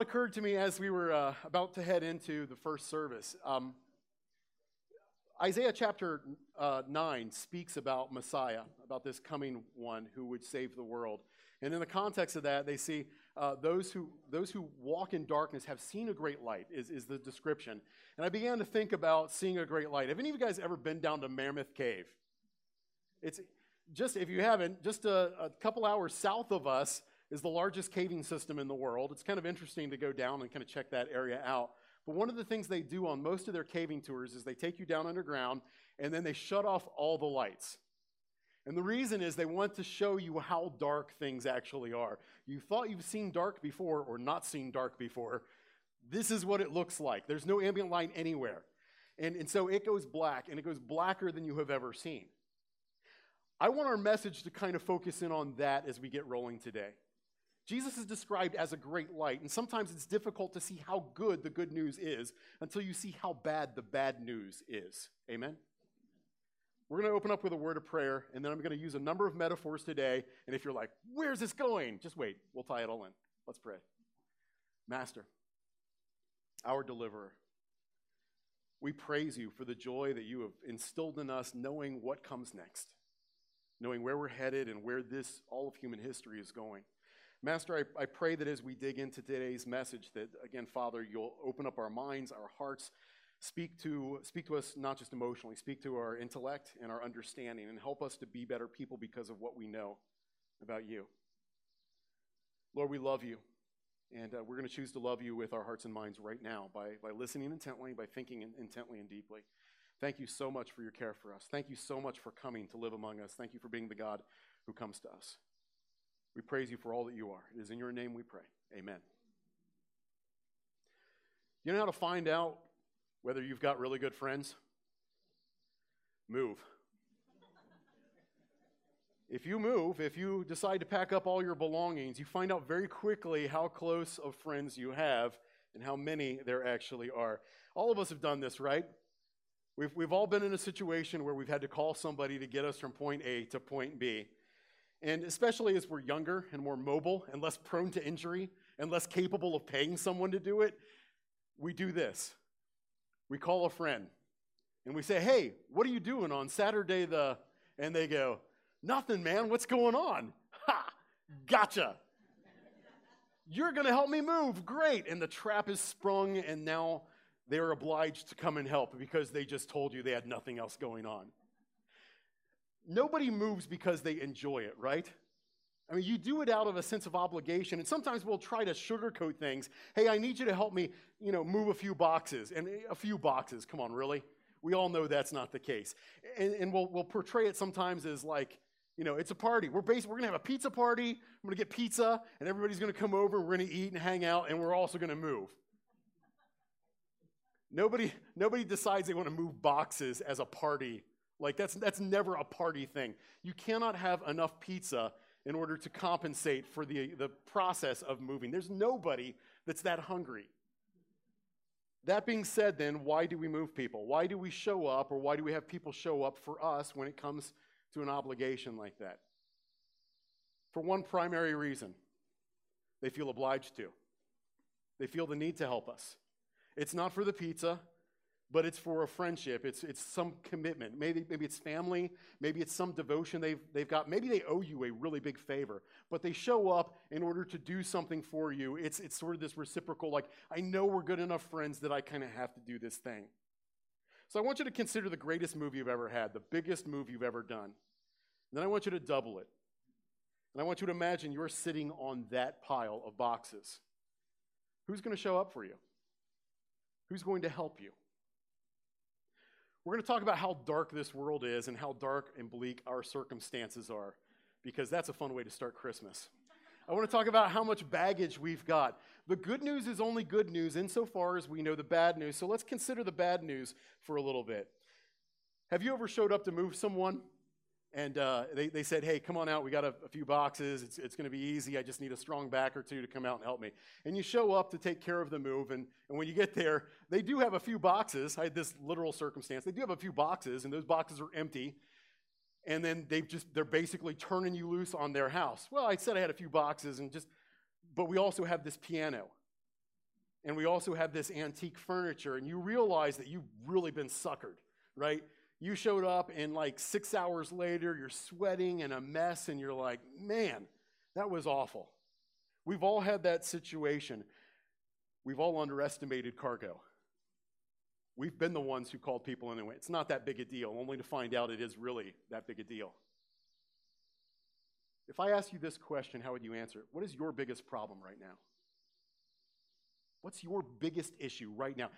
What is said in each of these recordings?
occurred to me as we were uh, about to head into the first service. Um, Isaiah chapter uh, 9 speaks about Messiah, about this coming one who would save the world. And in the context of that, they see uh, those, who, those who walk in darkness have seen a great light, is, is the description. And I began to think about seeing a great light. Have any of you guys ever been down to Mammoth Cave? It's just, if you haven't, just a, a couple hours south of us is the largest caving system in the world. It's kind of interesting to go down and kind of check that area out. But one of the things they do on most of their caving tours is they take you down underground and then they shut off all the lights. And the reason is they want to show you how dark things actually are. You thought you've seen dark before or not seen dark before. This is what it looks like. There's no ambient light anywhere. And, and so it goes black, and it goes blacker than you have ever seen. I want our message to kind of focus in on that as we get rolling today. Jesus is described as a great light, and sometimes it's difficult to see how good the good news is until you see how bad the bad news is. Amen? We're going to open up with a word of prayer, and then I'm going to use a number of metaphors today. And if you're like, where's this going? Just wait. We'll tie it all in. Let's pray. Master, our deliverer, we praise you for the joy that you have instilled in us, knowing what comes next, knowing where we're headed and where this, all of human history, is going. Master, I, I pray that as we dig into today's message, that again, Father, you'll open up our minds, our hearts, speak to, speak to us not just emotionally, speak to our intellect and our understanding, and help us to be better people because of what we know about you. Lord, we love you, and uh, we're going to choose to love you with our hearts and minds right now by, by listening intently, by thinking intently and deeply. Thank you so much for your care for us. Thank you so much for coming to live among us. Thank you for being the God who comes to us. We praise you for all that you are. It is in your name we pray. Amen. You know how to find out whether you've got really good friends? Move. if you move, if you decide to pack up all your belongings, you find out very quickly how close of friends you have and how many there actually are. All of us have done this, right? We've, we've all been in a situation where we've had to call somebody to get us from point A to point B. And especially as we're younger and more mobile and less prone to injury and less capable of paying someone to do it, we do this. We call a friend and we say, Hey, what are you doing on Saturday the. And they go, Nothing, man. What's going on? Ha! Gotcha. You're going to help me move. Great. And the trap is sprung, and now they're obliged to come and help because they just told you they had nothing else going on nobody moves because they enjoy it, right? I mean, you do it out of a sense of obligation, and sometimes we'll try to sugarcoat things. Hey, I need you to help me, you know, move a few boxes. And eh, a few boxes, come on, really? We all know that's not the case. And, and we'll, we'll portray it sometimes as like, you know, it's a party. We're basically, we're to have a pizza party. I'm to get pizza, and everybody's to come over, we're to eat and hang out, and we're also to move. Nobody, nobody decides they want to move boxes as a party like that's that's never a party thing. You cannot have enough pizza in order to compensate for the, the process of moving. There's nobody that's that hungry. That being said, then, why do we move people? Why do we show up, or why do we have people show up for us when it comes to an obligation like that? For one primary reason they feel obliged to, they feel the need to help us. It's not for the pizza, but it's for a friendship. It's, it's some commitment. Maybe, maybe it's family. Maybe it's some devotion they've, they've got. Maybe they owe you a really big favor, but they show up in order to do something for you. It's, it's sort of this reciprocal, like, I know we're good enough friends that I kind of have to do this thing. So I want you to consider the greatest move you've ever had, the biggest move you've ever done. And then I want you to double it. And I want you to imagine you're sitting on that pile of boxes. Who's going to show up for you? Who's going to help you? We're going to talk about how dark this world is and how dark and bleak our circumstances are, because that's a fun way to start Christmas. I want to talk about how much baggage we've got. The good news is only good news insofar as we know the bad news. So let's consider the bad news for a little bit. Have you ever showed up to move someone and uh, they, they said, hey, come on out. We got a, a few boxes. It's, it's going to be easy. I just need a strong back or two to come out and help me. And you show up to take care of the move. And, and when you get there, they do have a few boxes. I had this literal circumstance. They do have a few boxes, and those boxes are empty. And then they just, they're basically turning you loose on their house. Well, I said I had a few boxes, and just, but we also have this piano. and we also have this antique furniture, and you realize that you've really been suckered, right? You showed up, and like six hours later, you're sweating and a mess, and you're like, man, that was awful. We've all had that situation. We've all underestimated cargo. We've been the ones who called people went, it's not that big a deal, only to find out it is really that big a deal. If I ask you this question, how would you answer it? What is your biggest problem right now? What's your biggest issue right now?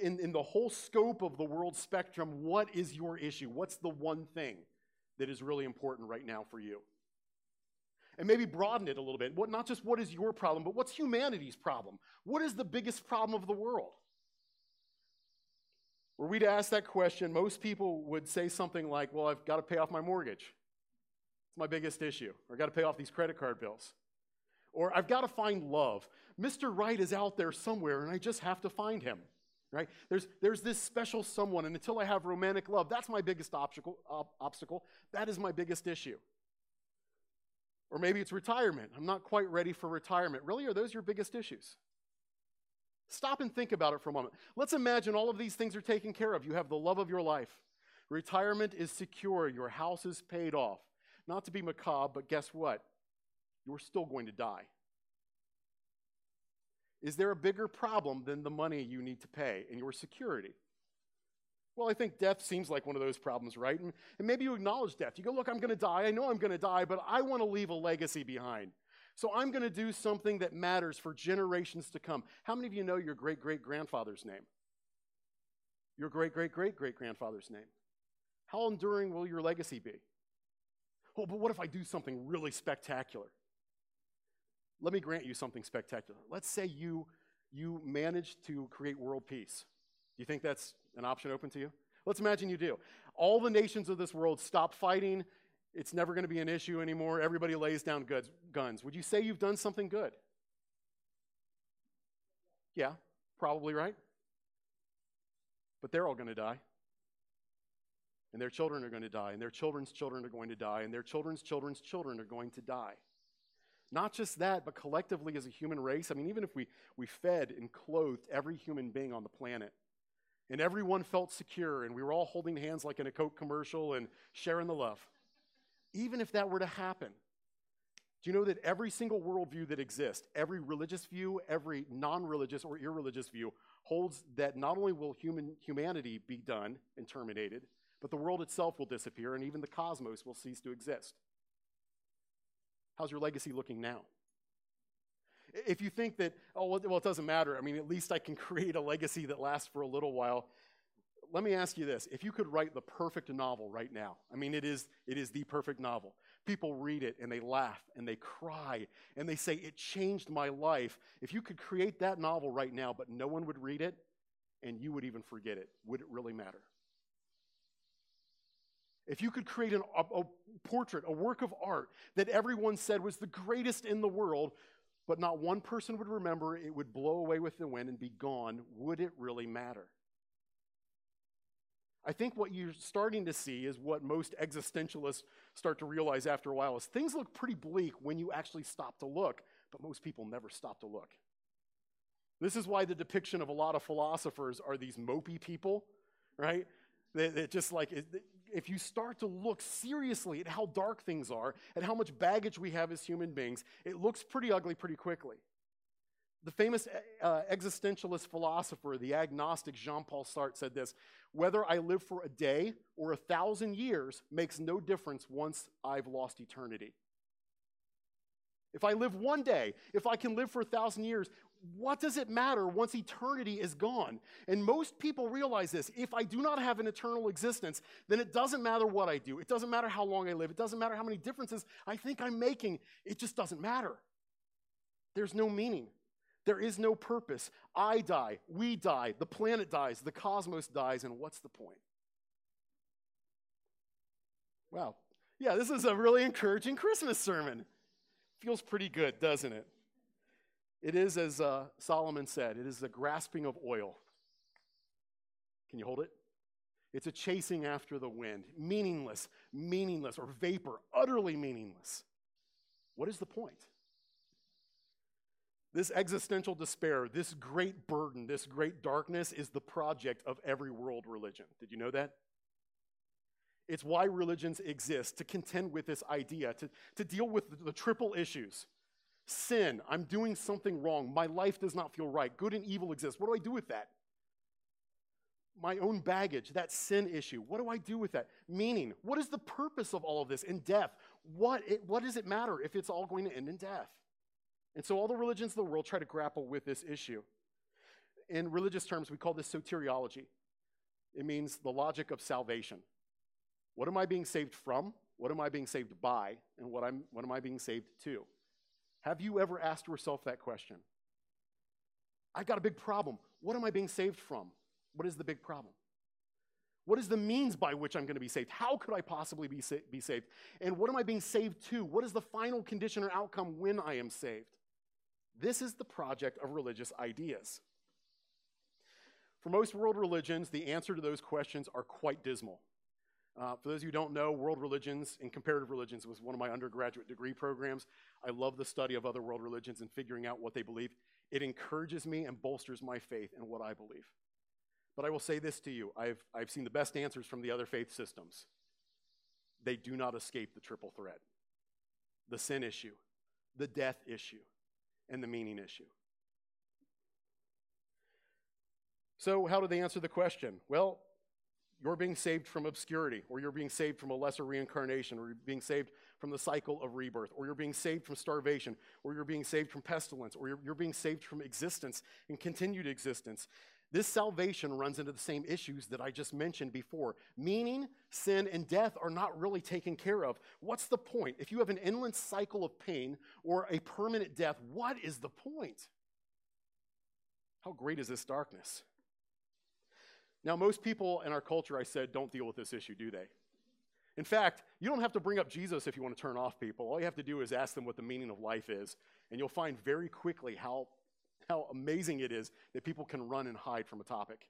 In, in the whole scope of the world spectrum, what is your issue? What's the one thing that is really important right now for you? And maybe broaden it a little bit. What, not just what is your problem, but what's humanity's problem? What is the biggest problem of the world? Were we to ask that question, most people would say something like, Well, I've got to pay off my mortgage. It's my biggest issue. Or I've got to pay off these credit card bills. Or I've got to find love. Mr. Right is out there somewhere, and I just have to find him. Right? There's, there's this special someone, and until I have romantic love, that's my biggest obstacle, obstacle. That is my biggest issue. Or maybe it's retirement. I'm not quite ready for retirement. Really, are those your biggest issues? Stop and think about it for a moment. Let's imagine all of these things are taken care of. You have the love of your life. Retirement is secure. Your house is paid off. Not to be macabre, but guess what? You're still going to die. Is there a bigger problem than the money you need to pay and your security? Well, I think death seems like one of those problems, right? And, and maybe you acknowledge death. You go, look, I'm going to die. I know I'm going to die, but I want to leave a legacy behind. So I'm going to do something that matters for generations to come. How many of you know your great great grandfather's name? Your great great great great grandfather's name. How enduring will your legacy be? Oh, but what if I do something really spectacular? Let me grant you something spectacular. Let's say you, you manage to create world peace. Do you think that's an option open to you? Let's imagine you do. All the nations of this world stop fighting. It's never going to be an issue anymore. Everybody lays down goods, guns. Would you say you've done something good? Yeah, probably right. But they're all going to die. And their children are going to die. And their children's children are going to die. And their children's children's children are going to die. Not just that, but collectively as a human race. I mean, even if we, we fed and clothed every human being on the planet, and everyone felt secure, and we were all holding hands like in a Coke commercial and sharing the love. Even if that were to happen, do you know that every single worldview that exists, every religious view, every non religious or irreligious view, holds that not only will human, humanity be done and terminated, but the world itself will disappear, and even the cosmos will cease to exist. How's your legacy looking now? If you think that, oh, well, it doesn't matter, I mean, at least I can create a legacy that lasts for a little while. Let me ask you this. If you could write the perfect novel right now, I mean, it is, it is the perfect novel. People read it and they laugh and they cry and they say, it changed my life. If you could create that novel right now, but no one would read it and you would even forget it, would it really matter? If you could create an, a, a portrait, a work of art that everyone said was the greatest in the world, but not one person would remember, it would blow away with the wind and be gone, would it really matter? I think what you're starting to see is what most existentialists start to realize after a while is things look pretty bleak when you actually stop to look, but most people never stop to look. This is why the depiction of a lot of philosophers are these mopey people, right? That, just like, if you start to look seriously at how dark things are, at how much baggage we have as human beings, it looks pretty ugly pretty quickly. The famous uh, existentialist philosopher, the agnostic Jean Paul Sartre, said this Whether I live for a day or a thousand years makes no difference once I've lost eternity. If I live one day, if I can live for a thousand years, what does it matter once eternity is gone? And most people realize this. If I do not have an eternal existence, then it doesn't matter what I do. It doesn't matter how long I live. It doesn't matter how many differences I think I'm making. It just doesn't matter. There's no meaning. There is no purpose. I die. We die. The planet dies. The cosmos dies. And what's the point? Wow. Yeah, this is a really encouraging Christmas sermon. Feels pretty good, doesn't it? It is, as uh, Solomon said, it is the grasping of oil. Can you hold it? It's a chasing after the wind, meaningless, meaningless, or vapor, utterly meaningless. What is the point? This existential despair, this great burden, this great darkness is the project of every world religion. Did you know that? It's why religions exist to contend with this idea, to, to deal with the, the triple issues sin, I'm doing something wrong, my life does not feel right, good and evil exist. What do I do with that? My own baggage, that sin issue, what do I do with that? Meaning, what is the purpose of all of this? In death, what, it, what does it matter if it's all going to end in death? And so all the religions of the world try to grapple with this issue. In religious terms, we call this soteriology. It means the logic of salvation. What am I being saved from? What am I being saved by? And what, I'm, what am I being saved to? Have you ever asked yourself that question? I've got a big problem. What am I being saved from? What is the big problem? What is the means by which I'm going to be saved? How could I possibly be, sa- be saved? And what am I being saved to? What is the final condition or outcome when I am saved? This is the project of religious ideas. For most world religions, the answer to those questions are quite dismal. Uh, for those of you who don't know, world religions and comparative religions was one of my undergraduate degree programs. I love the study of other world religions and figuring out what they believe. It encourages me and bolsters my faith in what I believe. But I will say this to you I've, I've seen the best answers from the other faith systems. They do not escape the triple threat the sin issue, the death issue, and the meaning issue. So, how do they answer the question? Well, you're being saved from obscurity, or you're being saved from a lesser reincarnation, or you're being saved from the cycle of rebirth, or you're being saved from starvation, or you're being saved from pestilence, or you're, you're being saved from existence and continued existence. This salvation runs into the same issues that I just mentioned before. Meaning, sin, and death are not really taken care of. What's the point? If you have an endless cycle of pain or a permanent death, what is the point? How great is this darkness? Now, most people in our culture, I said, don't deal with this issue, do they? In fact, you don't have to bring up Jesus if you want to turn off people. All you have to do is ask them what the meaning of life is, and you'll find very quickly how how amazing it is that people can run and hide from a topic.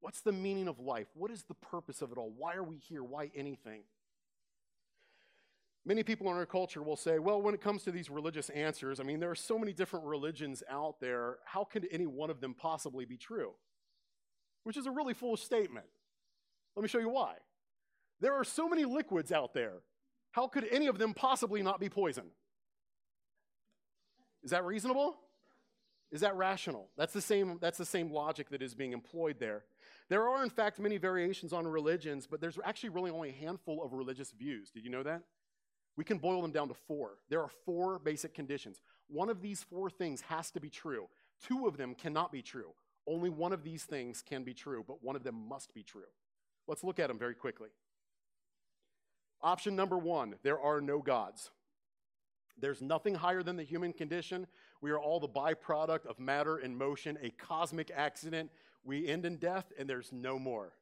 What's the meaning of life? What is the purpose of it all? Why are we here? Why anything? Many people in our culture will say, well, when it comes to these religious answers, I mean, there are so many different religions out there. How can any one of them possibly be true? Which is a really foolish statement. Let me show you why. There are so many liquids out there. How could any of them possibly not be poison? Is that reasonable? Is that rational? That's the same, that's the same logic that is being employed there. There are, in fact, many variations on religions, but there's actually really only a handful of religious views. Did you know that? We can boil them down to four. There are four basic conditions. One of these four things has to be true. Two of them cannot be true. Only one of these things can be true, but one of them must be true. Let's look at them very quickly. Option number one there are no gods. There's nothing higher than the human condition. We are all the byproduct of matter and motion, a cosmic accident. We end in death, and there's no more.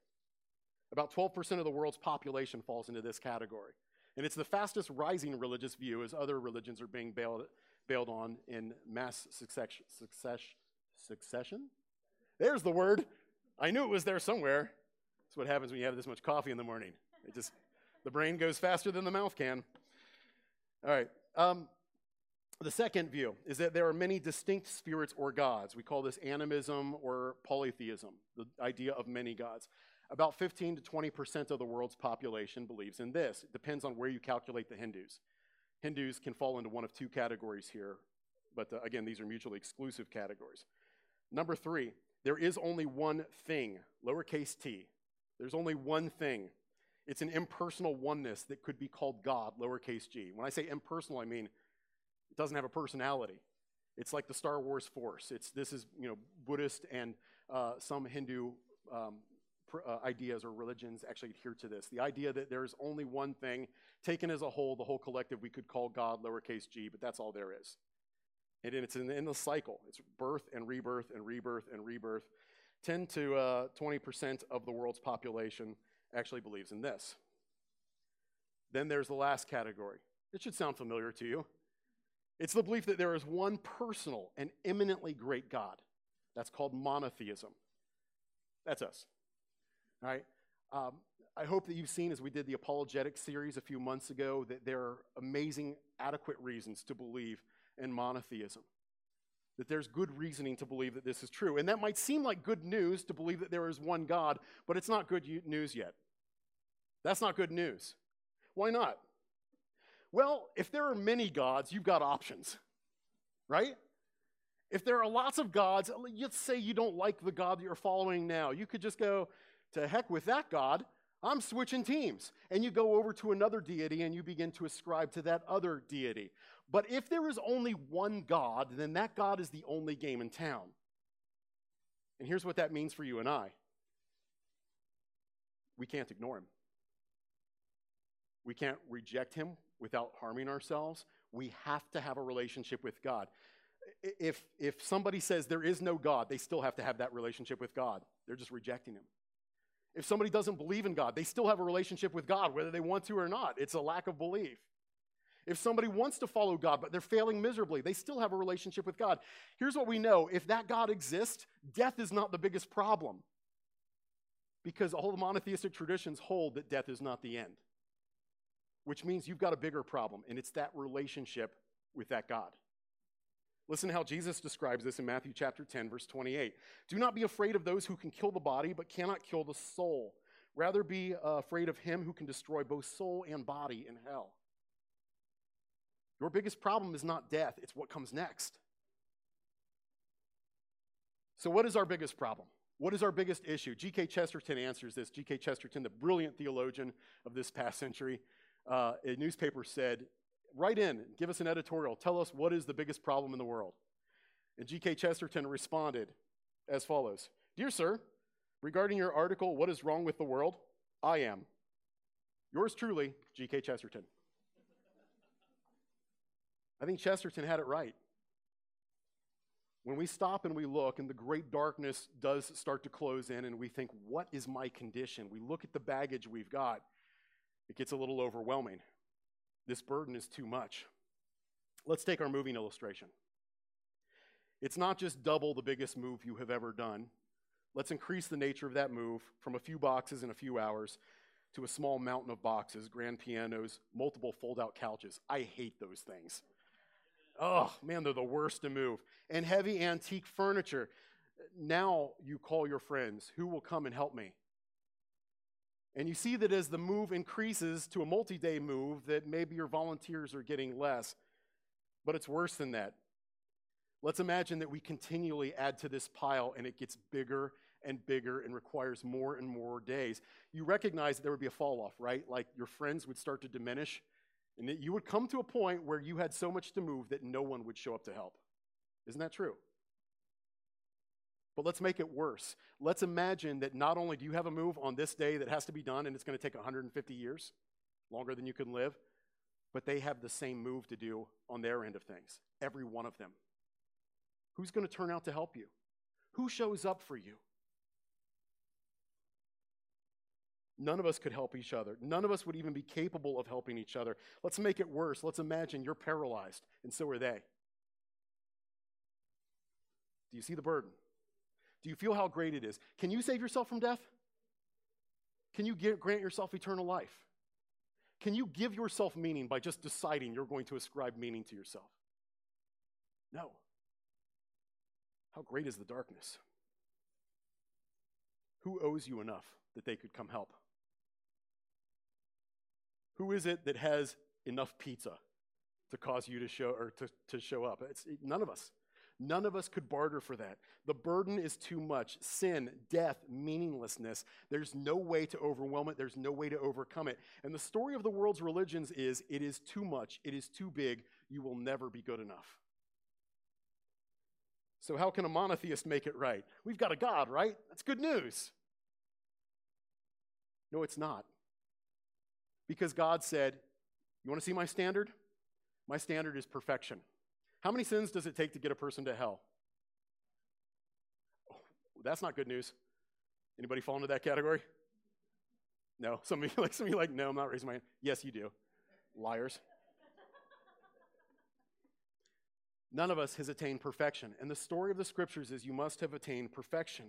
About 12% of the world's population falls into this category. And it's the fastest rising religious view as other religions are being bailed, bailed on in mass succession, success, succession? There's the word. I knew it was there somewhere. That's what happens when you have this much coffee in the morning. It just, the brain goes faster than the mouth can. All right. Um, the second view is that there are many distinct spirits or gods. We call this animism or polytheism, the idea of many gods. About 15 to 20% of the world's population believes in this. It depends on where you calculate the Hindus. Hindus can fall into one of two categories here, but uh, again, these are mutually exclusive categories. Number three, there is only one thing, lowercase t. There's only one thing. It's an impersonal oneness that could be called God, lowercase g. When I say impersonal, I mean it doesn't have a personality. It's like the Star Wars Force. It's, this is you know, Buddhist and uh, some Hindu um, uh, ideas or religions actually adhere to this. The idea that there's only one thing, taken as a whole, the whole collective, we could call God lowercase g, but that's all there is. And it's an endless cycle. It's birth and rebirth and rebirth and rebirth. 10 to uh, 20% of the world's population actually believes in this. Then there's the last category. It should sound familiar to you. It's the belief that there is one personal and eminently great God. That's called monotheism. That's us. All right? Um, I hope that you've seen, as we did the apologetic series a few months ago, that there are amazing, adequate reasons to believe in monotheism. that there's good reasoning to believe that this is true. And that might seem like good news to believe that there is one God, but it's not good news yet. That's not good news. Why not? Well, if there are many gods, you've got options, right? If there are lots of gods, let's say you don't like the God that you're following now, you could just go, to heck with that God, I'm switching teams. And you go over to another deity and you begin to ascribe to that other deity. But if there is only one God, then that God is the only game in town. And here's what that means for you and I we can't ignore him. We can't reject him without harming ourselves. We have to have a relationship with God. If, if somebody says there is no God, they still have to have that relationship with God. They're just rejecting him. If somebody doesn't believe in God, they still have a relationship with God, whether they want to or not. It's a lack of belief. If somebody wants to follow God, but they're failing miserably, they still have a relationship with God. Here's what we know if that God exists, death is not the biggest problem. Because all the monotheistic traditions hold that death is not the end, which means you've got a bigger problem, and it's that relationship with that God. Listen to how Jesus describes this in Matthew chapter 10, verse 28. Do not be afraid of those who can kill the body, but cannot kill the soul. Rather be uh, afraid of him who can destroy both soul and body in hell. Your biggest problem is not death, it's what comes next. So, what is our biggest problem? What is our biggest issue? G.K. Chesterton answers this. G.K. Chesterton, the brilliant theologian of this past century, uh, a newspaper said, Write in, give us an editorial, tell us what is the biggest problem in the world. And G.K. Chesterton responded as follows Dear sir, regarding your article, What is Wrong with the World? I am. Yours truly, G.K. Chesterton. I think Chesterton had it right. When we stop and we look, and the great darkness does start to close in, and we think, What is my condition? We look at the baggage we've got, it gets a little overwhelming. This burden is too much. Let's take our moving illustration. It's not just double the biggest move you have ever done. Let's increase the nature of that move from a few boxes in a few hours to a small mountain of boxes, grand pianos, multiple fold out couches. I hate those things. Oh, man, they're the worst to move. And heavy antique furniture. Now you call your friends. Who will come and help me? And you see that as the move increases to a multi day move, that maybe your volunteers are getting less. But it's worse than that. Let's imagine that we continually add to this pile and it gets bigger and bigger and requires more and more days. You recognize that there would be a fall off, right? Like your friends would start to diminish, and that you would come to a point where you had so much to move that no one would show up to help. Isn't that true? But let's make it worse. Let's imagine that not only do you have a move on this day that has to be done and it's going to take 150 years, longer than you can live, but they have the same move to do on their end of things, every one of them. Who's going to turn out to help you? Who shows up for you? None of us could help each other. None of us would even be capable of helping each other. Let's make it worse. Let's imagine you're paralyzed, and so are they. Do you see the burden? Do you feel how great it is? Can you save yourself from death? Can you get, grant yourself eternal life? Can you give yourself meaning by just deciding you're going to ascribe meaning to yourself? No. How great is the darkness? Who owes you enough that they could come help? Who is it that has enough pizza to cause you to show or to, to show up? It's none of us. None of us could barter for that. The burden is too much sin, death, meaninglessness. There's no way to overwhelm it, there's no way to overcome it. And the story of the world's religions is it is too much, it is too big, you will never be good enough. So, how can a monotheist make it right? We've got a God, right? That's good news. No, it's not. Because God said, You want to see my standard? My standard is perfection. How many sins does it take to get a person to hell? Oh, that's not good news. Anybody fall into that category? No. Some of you like some of you like, no, I'm not raising my hand. Yes, you do. Liars. None of us has attained perfection. And the story of the scriptures is you must have attained perfection.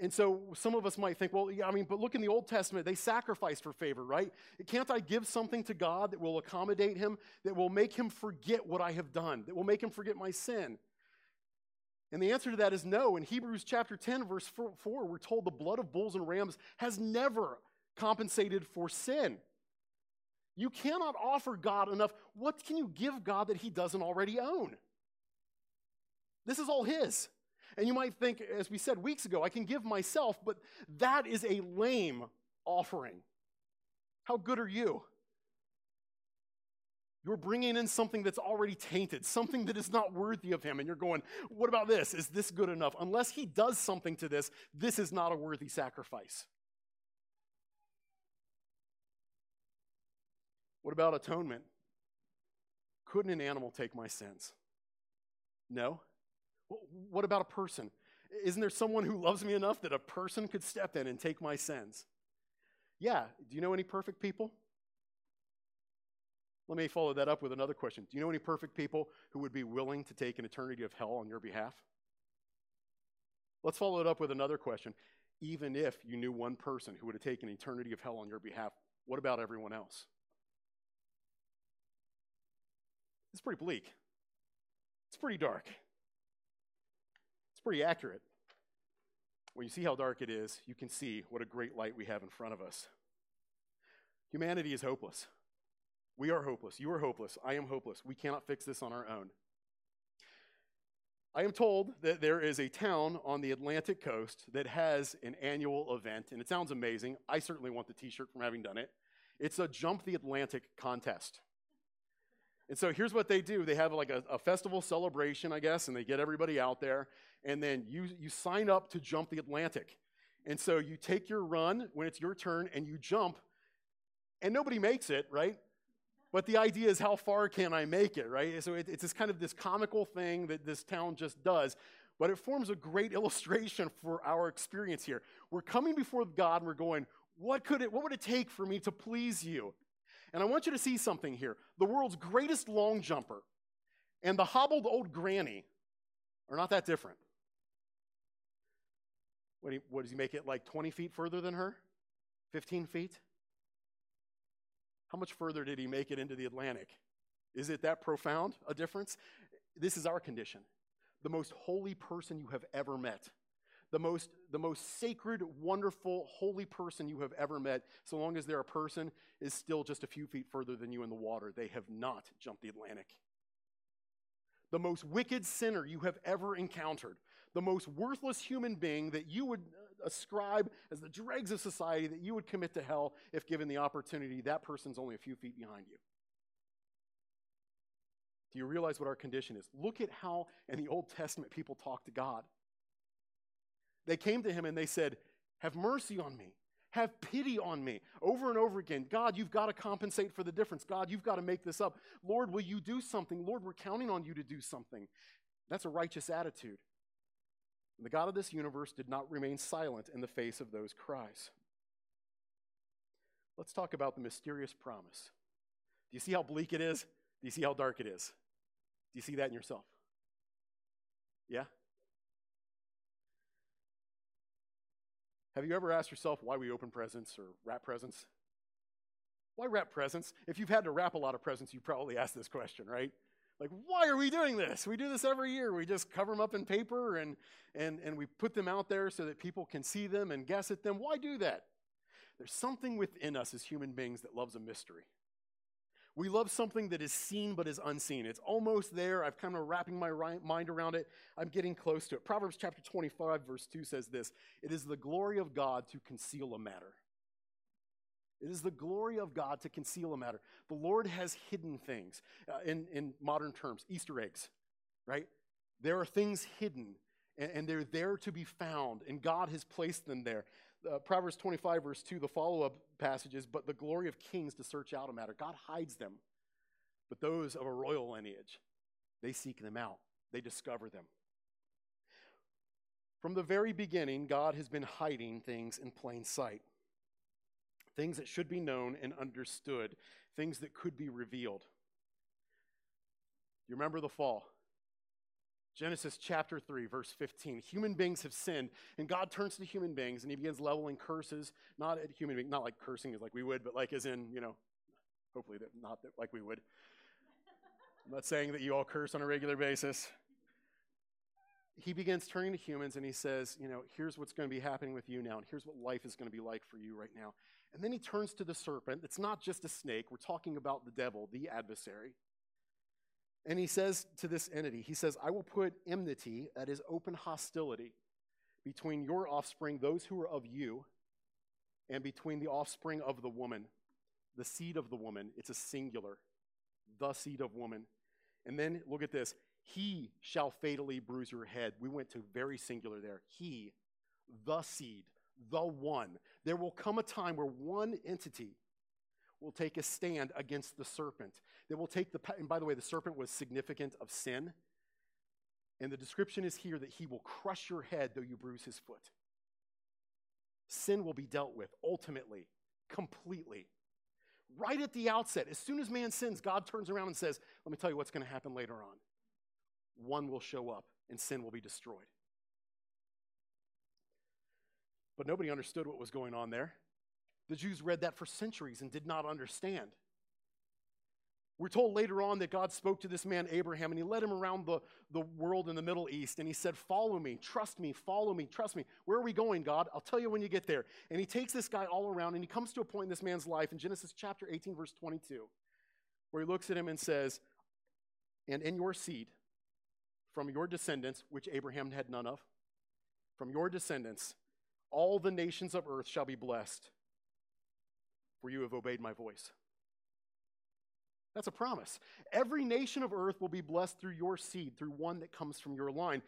And so some of us might think, well, yeah, I mean, but look in the Old Testament, they sacrificed for favor, right? Can't I give something to God that will accommodate him, that will make him forget what I have done, that will make him forget my sin? And the answer to that is no. In Hebrews chapter 10, verse 4, we're told the blood of bulls and rams has never compensated for sin. You cannot offer God enough. What can you give God that He doesn't already own? This is all His. And you might think, as we said weeks ago, I can give myself, but that is a lame offering. How good are you? You're bringing in something that's already tainted, something that is not worthy of him. And you're going, what about this? Is this good enough? Unless he does something to this, this is not a worthy sacrifice. What about atonement? Couldn't an animal take my sins? No. What about a person? Isn't there someone who loves me enough that a person could step in and take my sins? Yeah. Do you know any perfect people? Let me follow that up with another question. Do you know any perfect people who would be willing to take an eternity of hell on your behalf? Let's follow it up with another question. Even if you knew one person who would have taken eternity of hell on your behalf, what about everyone else? It's pretty bleak. It's pretty dark. Pretty accurate. When you see how dark it is, you can see what a great light we have in front of us. Humanity is hopeless. We are hopeless. You are hopeless. I am hopeless. We cannot fix this on our own. I am told that there is a town on the Atlantic coast that has an annual event, and it sounds amazing. I certainly want the t shirt from having done it. It's a Jump the Atlantic contest. And so here's what they do they have like a, a, festival celebration, I guess, and they get everybody out there, and then you, you sign up to jump the Atlantic. And so you take your run when it's your turn and you jump, and nobody makes it, right? But the idea is, how far can I make it, right? So it, it's this kind of this comical thing that this town just does. But it forms a great illustration for our experience here. We're coming before God and we're going, what could it, what would it take for me to please you? And I want you to see something here. The world's greatest long jumper and the hobbled old granny are not that different. What, what does he make it like 20 feet further than her? 15 feet? How much further did he make it into the Atlantic? Is it that profound a difference? This is our condition. The most holy person you have ever met. The most, the most sacred, wonderful, holy person you have ever met, so long as they're a person, is still just a few feet further than you in the water. They have not jumped the Atlantic. The most wicked sinner you have ever encountered, the most worthless human being that you would uh, ascribe as the dregs of society that you would commit to hell if given the opportunity, that person's only a few feet behind you. Do you realize what our condition is? Look at how in the Old Testament people talk to God. They came to him and they said, Have mercy on me. Have pity on me. Over and over again. God, you've got to compensate for the difference. God, you've got to make this up. Lord, will you do something? Lord, we're counting on you to do something. That's a righteous attitude. The God of this universe did not remain silent in the face of those cries. Let's talk about the mysterious promise. Do you see how bleak it is? Do you see how dark it is? Do you see that in yourself? Yeah? Have you ever asked yourself why we open presents or wrap presents? Why wrap presents? If you've had to wrap a lot of presents, you probably asked this question, right? Like, why are we doing this? We do this every year. We just cover them up in paper and, and, and we put them out there so that people can see them and guess at them. Why do that? There's something within us as human beings that loves a mystery. We love something that is seen but is unseen. It's almost there. I've kind of wrapping my mind around it. I'm getting close to it. Proverbs chapter 25, verse 2 says this It is the glory of God to conceal a matter. It is the glory of God to conceal a matter. The Lord has hidden things. Uh, in, in modern terms, Easter eggs, right? There are things hidden, and, and they're there to be found, and God has placed them there. Uh, Proverbs 25, verse 2, the follow up passage is, But the glory of kings to search out a matter. God hides them. But those of a royal lineage, they seek them out, they discover them. From the very beginning, God has been hiding things in plain sight things that should be known and understood, things that could be revealed. You remember the fall? Genesis chapter 3, verse 15. Human beings have sinned, and God turns to human beings and he begins leveling curses, not at human beings, not like cursing is like we would, but like as in, you know, hopefully that, not that like we would. I'm not saying that you all curse on a regular basis. he begins turning to humans and he says, You know, here's what's going to be happening with you now, and here's what life is going to be like for you right now. And then he turns to the serpent. It's not just a snake, we're talking about the devil, the adversary. And he says to this entity, He says, I will put enmity, that is open hostility, between your offspring, those who are of you, and between the offspring of the woman, the seed of the woman. It's a singular, the seed of woman. And then look at this he shall fatally bruise your head. We went to very singular there. He, the seed, the one. There will come a time where one entity will take a stand against the serpent. They will take the, and by the way, the serpent was significant of sin. And the description is here that he will crush your head though you bruise his foot. Sin will be dealt with ultimately, completely. Right at the outset, as soon as man sins, God turns around and says, Let me tell you what's going to happen later on one will show up and sin will be destroyed. But nobody understood what was going on there. The Jews read that for centuries and did not understand. We're told later on that God spoke to this man, Abraham, and he led him around the, the world in the Middle East. And he said, Follow me, trust me, follow me, trust me. Where are we going, God? I'll tell you when you get there. And he takes this guy all around, and he comes to a point in this man's life in Genesis chapter 18, verse 22, where he looks at him and says, And in your seed, from your descendants, which Abraham had none of, from your descendants, all the nations of earth shall be blessed, for you have obeyed my voice. That's a promise. Every nation of earth will be blessed through your seed, through one that comes from your line.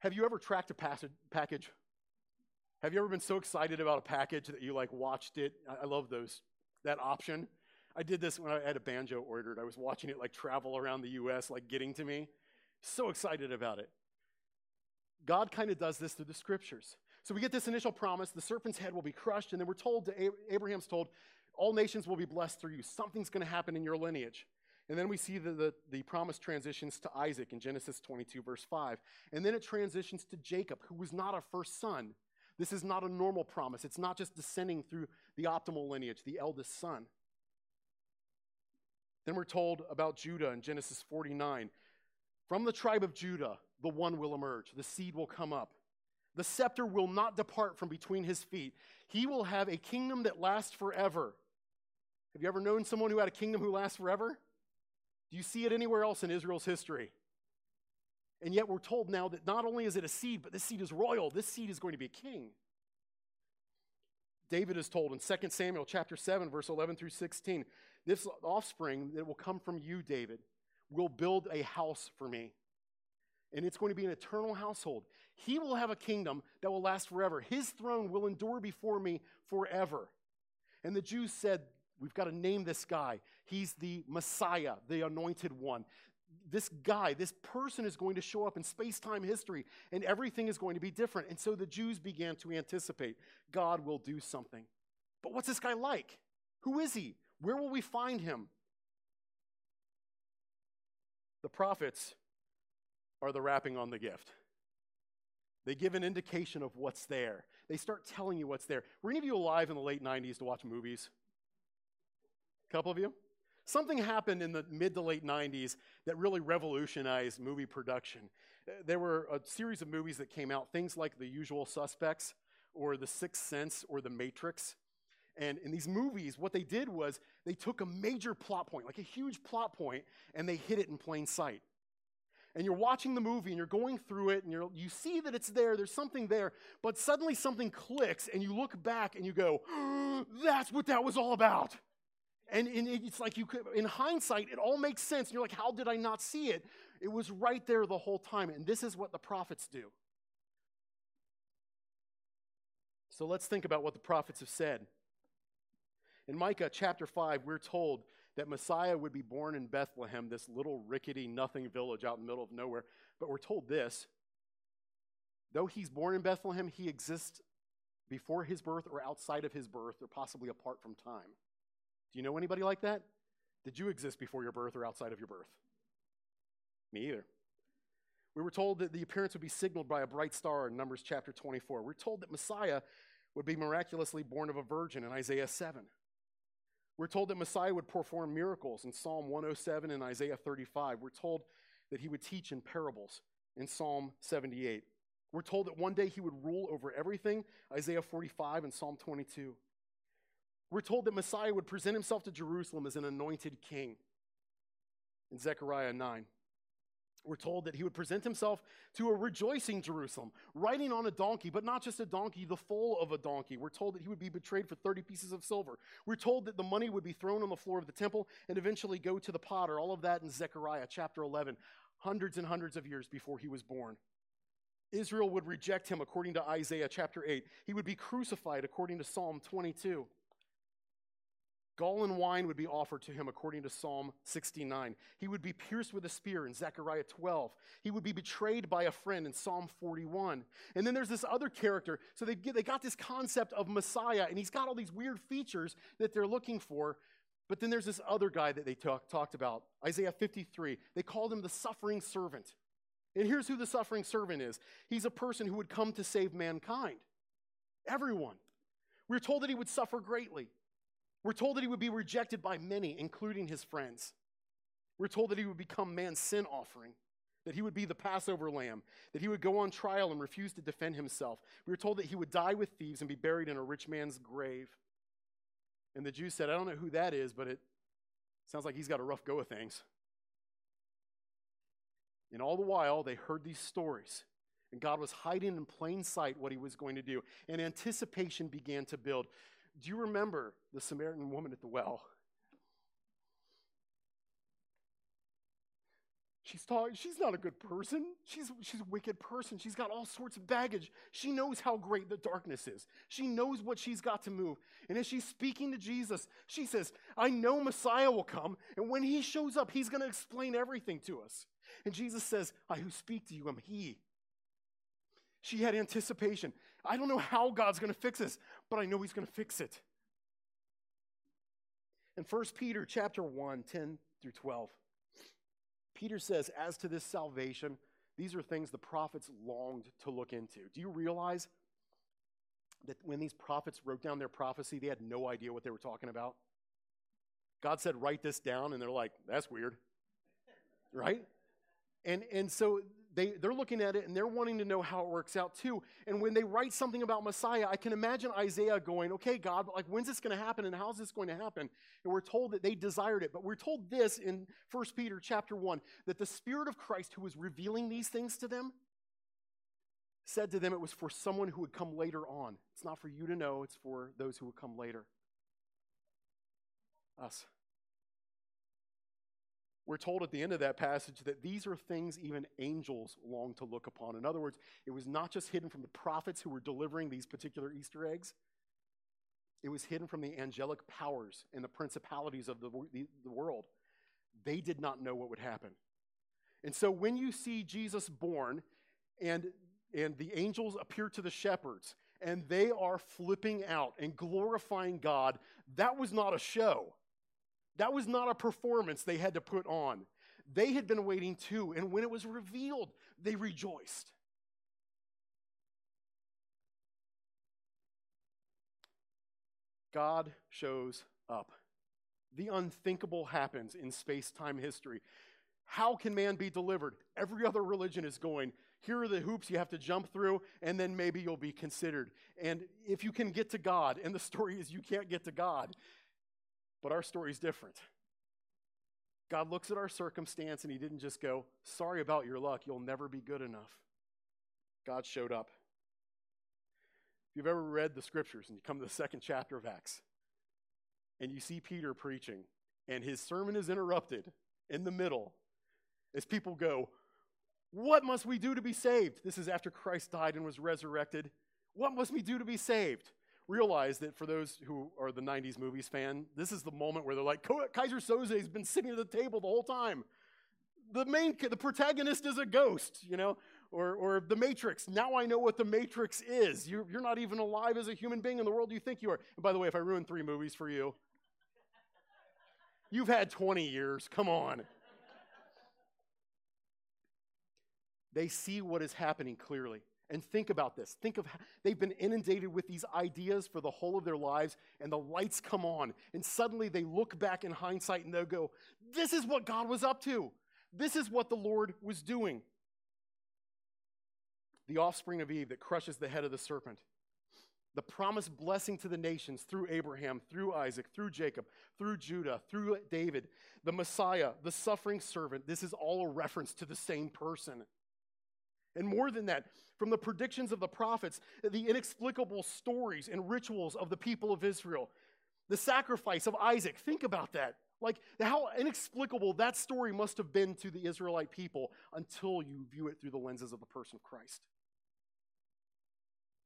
Have you ever tracked a package? Have you ever been so excited about a package that you like watched it? I love those that option. I did this when I had a banjo ordered. I was watching it like travel around the US, like getting to me. So excited about it. God kind of does this through the scriptures. So we get this initial promise the serpent's head will be crushed, and then we're told, to Abraham's told, all nations will be blessed through you. Something's going to happen in your lineage. And then we see the, the, the, promise transitions to Isaac in Genesis 22, verse 5. And then it transitions to Jacob, who was not a first son. This is not a normal promise. It's not just descending through the optimal lineage, the eldest son. Then we're told about Judah in Genesis 49. From the tribe of Judah, the one will emerge, the seed will come up. The scepter will not depart from between his feet. He will have a kingdom that lasts forever. Have you ever known someone who had a kingdom who lasts forever? Do you see it anywhere else in Israel's history? And yet we're told now that not only is it a seed, but this seed is royal. This seed is going to be a king. David is told in 2 Samuel chapter 7 verse 11 through 16, this offspring that will come from you, David, will build a house for me. And it's going to be an eternal household. He will have a kingdom that will last forever. His throne will endure before me forever. And the Jews said, We've got to name this guy. He's the Messiah, the anointed one. This guy, this person is going to show up in space time history, and everything is going to be different. And so the Jews began to anticipate God will do something. But what's this guy like? Who is he? Where will we find him? The prophets are the wrapping on the gift. They give an indication of what's there. They start telling you what's there. Were any of you alive in the late 90s to watch movies? A couple of you? Something happened in the mid to late 90s that really revolutionized movie production. There were a series of movies that came out, things like The Usual Suspects or The Sixth Sense or The Matrix. And in these movies, what they did was they took a major plot point, like a huge plot point, and they hid it in plain sight. And you're watching the movie and you're going through it and you you see that it's there, there's something there, but suddenly something clicks and you look back and you go, that's what that was all about. And, and it's like you could, in hindsight, it all makes sense. And you're like, how did I not see it? It was right there the whole time. And this is what the prophets do. So let's think about what the prophets have said. In Micah chapter 5, we're told that Messiah would be born in Bethlehem, this little rickety nothing village out in the middle of nowhere. But we're told this though he's born in Bethlehem, he exists before his birth or outside of his birth or possibly apart from time. Do you know anybody like that? Did you exist before your birth or outside of your birth? Me either. We were told that the appearance would be signaled by a bright star in Numbers chapter 24. We're told that Messiah would be miraculously born of a virgin in Isaiah 7. We're told that Messiah would perform miracles in Psalm 107 and Isaiah 35. We're told that he would teach in parables. in Psalm 78. We're told that one day he would rule over everything, Isaiah 45 and Psalm 22. We're told that Messiah would present himself to Jerusalem as an anointed king in Zechariah 9. We're told that he would present himself to a rejoicing Jerusalem, riding on a donkey, but not just a donkey, the foal of a donkey. We're told that he would be betrayed for 30 pieces of silver. We're told that the money would be thrown on the floor of the temple and eventually go to the potter. All of that in Zechariah chapter 11, hundreds and hundreds of years before he was born. Israel would reject him according to Isaiah chapter 8. He would be crucified according to Psalm 22. Gall and wine would be offered to him according to Psalm 69. He would be pierced with a spear in Zechariah 12. He would be betrayed by a friend in Psalm 41. And then there's this other character. So they, they got this concept of Messiah, and he's got all these weird features that they're looking for. But then there's this other guy that they talk, talked about, Isaiah 53. They called him the suffering servant. And here's who the suffering servant is he's a person who would come to save mankind, everyone. We're told that he would suffer greatly. We're told that he would be rejected by many, including his friends. We're told that he would become man's sin offering, that he would be the Passover lamb, that he would go on trial and refuse to defend himself. We were told that he would die with thieves and be buried in a rich man's grave. And the Jews said, I don't know who that is, but it sounds like he's got a rough go of things. And all the while, they heard these stories. And God was hiding in plain sight what he was going to do. And anticipation began to build. Do you remember the Samaritan woman at the well? She's talking, she's not a good person. She's, she's a wicked person. She's got all sorts of baggage. She knows how great the darkness is. She knows what she's got to move. And as she's speaking to Jesus, she says, I know Messiah will come, and when he shows up, he's going to explain everything to us. And Jesus says, I who speak to you am he. She had anticipation. I don't know how God's going to fix this, but I know he's going to fix it. In 1 Peter chapter 1, 10 through 12, Peter says, as to this salvation, these are things the prophets longed to look into. Do you realize that when these prophets wrote down their prophecy, they had no idea what they were talking about? God said, write this down, and they're like, that's weird. Right? And, and so they, they're looking at it and they're wanting to know how it works out too. And when they write something about Messiah, I can imagine Isaiah going, okay, God, like when's this going to happen and how's this going to happen? And we're told that they desired it. But we're told this in 1 Peter chapter 1 that the Spirit of Christ who was revealing these things to them said to them it was for someone who would come later on. It's not for you to know, it's for those who would come later. Us. We're told at the end of that passage that these are things even angels long to look upon. In other words, it was not just hidden from the prophets who were delivering these particular Easter eggs, it was hidden from the angelic powers and the principalities of the, the, the world. They did not know what would happen. And so when you see Jesus born and, and the angels appear to the shepherds and they are flipping out and glorifying God, that was not a show. That was not a performance they had to put on. They had been waiting too, and when it was revealed, they rejoiced. God shows up. The unthinkable happens in space time history. How can man be delivered? Every other religion is going, here are the hoops you have to jump through, and then maybe you'll be considered. And if you can get to God, and the story is you can't get to God, but our story's different. God looks at our circumstance and He didn't just go, Sorry about your luck, you'll never be good enough. God showed up. If you've ever read the scriptures and you come to the second chapter of Acts and you see Peter preaching and his sermon is interrupted in the middle as people go, What must we do to be saved? This is after Christ died and was resurrected. What must we do to be saved? Realize that for those who are the 90s movies fan, this is the moment where they're like, Keyser Söze has been sitting at the table the whole time. The main, the protagonist is a ghost, you know, or, or the Matrix. Now I know what the Matrix is. You're, you're not even alive as a human being in the world you think you are. And by the way, if I ruin three movies for you, you've had 20 years. Come on. They see what is happening clearly. And think about this. Think of how they've been inundated with these ideas for the whole of their lives, and the lights come on, and suddenly they look back in hindsight and they'll go, This is what God was up to. This is what the Lord was doing. the offspring of Eve that crushes the head of the serpent. The promised blessing to the nations through Abraham, through Isaac, through Jacob, through Judah, through David, the Messiah, the suffering servant. This is all a reference to the same person. And more than that, from the predictions of the prophets, the inexplicable stories and rituals of the people of Israel, the sacrifice of Isaac. Think about that. Like how inexplicable that story must have been to the Israelite people until you view it through the lenses of the person of Christ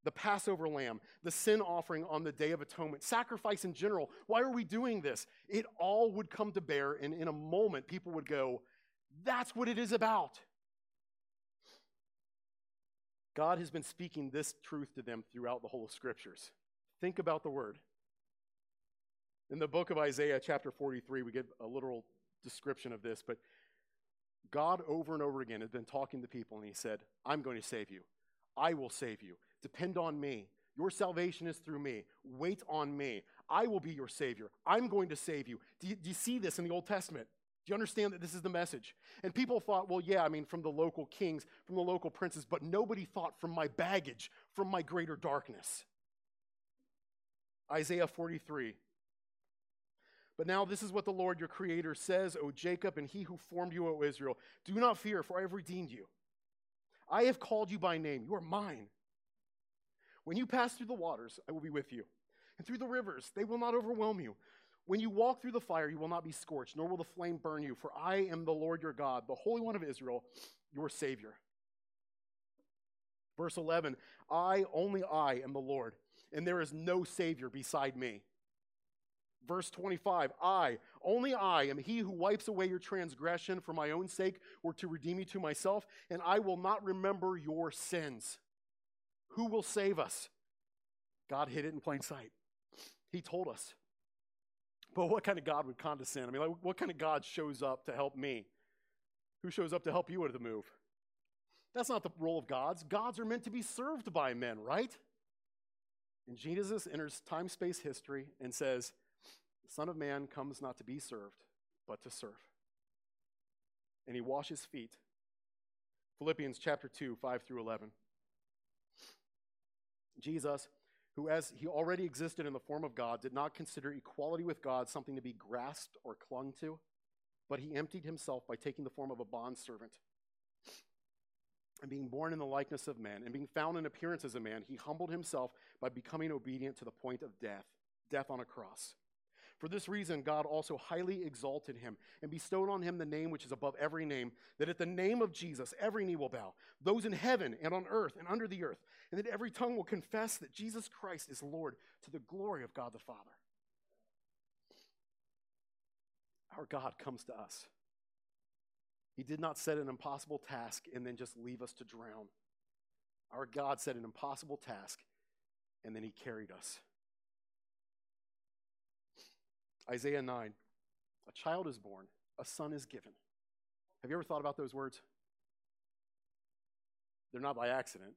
the Passover lamb, the sin offering on the Day of Atonement, sacrifice in general. Why are we doing this? It all would come to bear, and in a moment, people would go, That's what it is about. God has been speaking this truth to them throughout the whole of Scriptures. Think about the word. In the book of Isaiah, chapter 43, we get a literal description of this, but God over and over again has been talking to people, and He said, I'm going to save you. I will save you. Depend on me. Your salvation is through me. Wait on me. I will be your Savior. I'm going to save you. Do, you. do, you, see this in the Old Testament? Do you understand that this is the message? And people thought, well, yeah, I mean, from the local kings, from the local princes, but nobody thought from my baggage, from my greater darkness. Isaiah 43. But now this is what the Lord your Creator says, O Jacob, and he who formed you, O Israel. Do not fear, for I have redeemed you. I have called you by name. You are mine. When you pass through the waters, I will be with you. And through the rivers, they will not overwhelm you. When you walk through the fire, you will not be scorched, nor will the flame burn you, for I am the Lord your God, the Holy One of Israel, your Savior. Verse 11 I, only I, am the Lord, and there is no Savior beside me. Verse 25 I, only I, am he who wipes away your transgression for my own sake, or to redeem you to myself, and I will not remember your sins. Who will save us? God hid it in plain sight. He told us. But what kind of God would condescend? I mean, like, what kind of God shows up to help me? Who shows up to help you with the move? That's not the role of gods. Gods are meant to be served by men, right? And Jesus enters time space history and says, The Son of Man comes not to be served, but to serve. And he washes feet. Philippians chapter 2, 5 through 11. Jesus, who as he already existed in the form of God, did not consider equality with God something to be grasped or clung to, but he emptied himself by taking the form of a bondservant. And being born in the likeness of men, and being found in appearance as a man, he humbled himself by becoming obedient to the point of death, death on a cross. For this reason, God also highly exalted him and bestowed on him the name which is above every name, that at the name of Jesus every knee will bow, those in heaven and on earth and under the earth, and that every tongue will confess that Jesus Christ is Lord to the glory of God the Father. Our God comes to us. He did not set an impossible task and then just leave us to drown. Our God set an impossible task and then he carried us. Isaiah 9 A child is born, a son is given. Have you ever thought about those words? They're not by accident.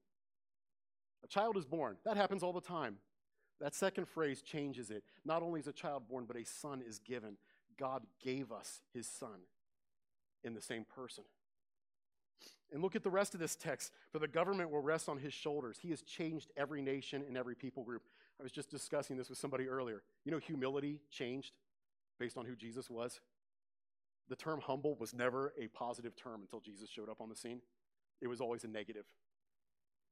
A child is born. That happens all the time. That second phrase changes it. Not only is a child born, but a son is given. God gave us his son in the same person. And look at the rest of this text. For the government will rest on his shoulders. He has changed every nation and every people group. I was just discussing this with somebody earlier. You know, humility changed based on who Jesus was. The term humble was never a positive term until Jesus showed up on the scene, it was always a negative.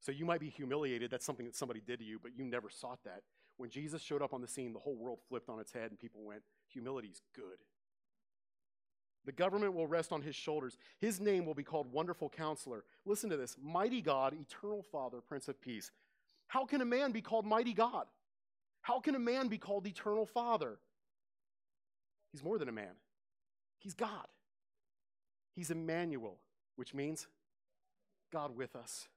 So you might be humiliated. That's something that somebody did to you, but you never sought that. When Jesus showed up on the scene, the whole world flipped on its head and people went, Humility's good. The government will rest on his shoulders. His name will be called Wonderful Counselor. Listen to this Mighty God, Eternal Father, Prince of Peace. How can a man be called Mighty God? How can a man be called Eternal Father? He's more than a man, he's God. He's Emmanuel, which means God with us.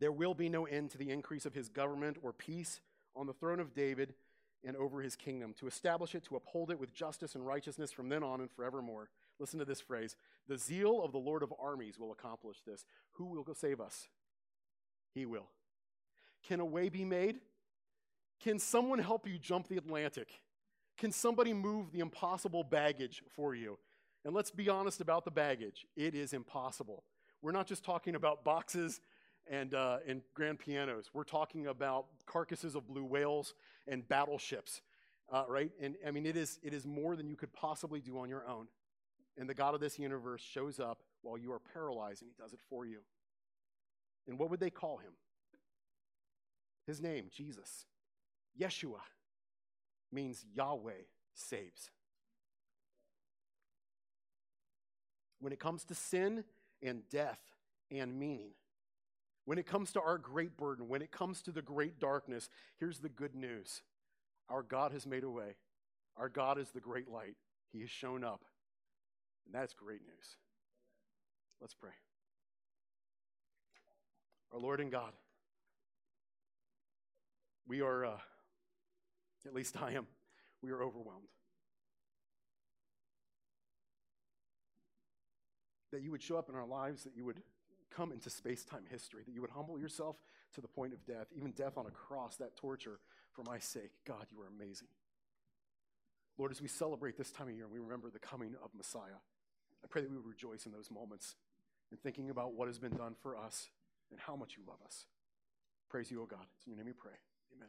There will be no end to the increase of his government or peace on the throne of David and over his kingdom, to establish it, to uphold it with justice and righteousness from then on and forevermore. Listen to this phrase The zeal of the Lord of armies will accomplish this. Who will save us? He will. Can a way be made? Can someone help you jump the Atlantic? Can somebody move the impossible baggage for you? And let's be honest about the baggage it is impossible. we're not just talking about boxes and, uh, and grand pianos. We're talking about carcasses of blue whales and battleships, uh, right? And I mean, it is, it is more than you could possibly do on your own. And the God of this universe shows up while you are paralyzed, and he does it for you. And what would they call him? His name, Jesus. Yeshua means Yahweh saves. When it comes to sin and death and meaning, when it comes to our great burden, when it comes to the great darkness, here's the good news our God has made a way. Our God is the great light. He has shown up. And that's great news. Let's pray. Our Lord and God, we are, uh, at least I am, we are overwhelmed. That you would show up in our lives, that you would come into space time history, that you would humble yourself to the point of death, even death on a cross, that torture for my sake. God, you are amazing. Lord, as we celebrate this time of year and we remember the coming of Messiah, I pray that we would rejoice in those moments and thinking about what has been done for us and how much you love us. Praise you, O God. It's in your name we pray. Amen.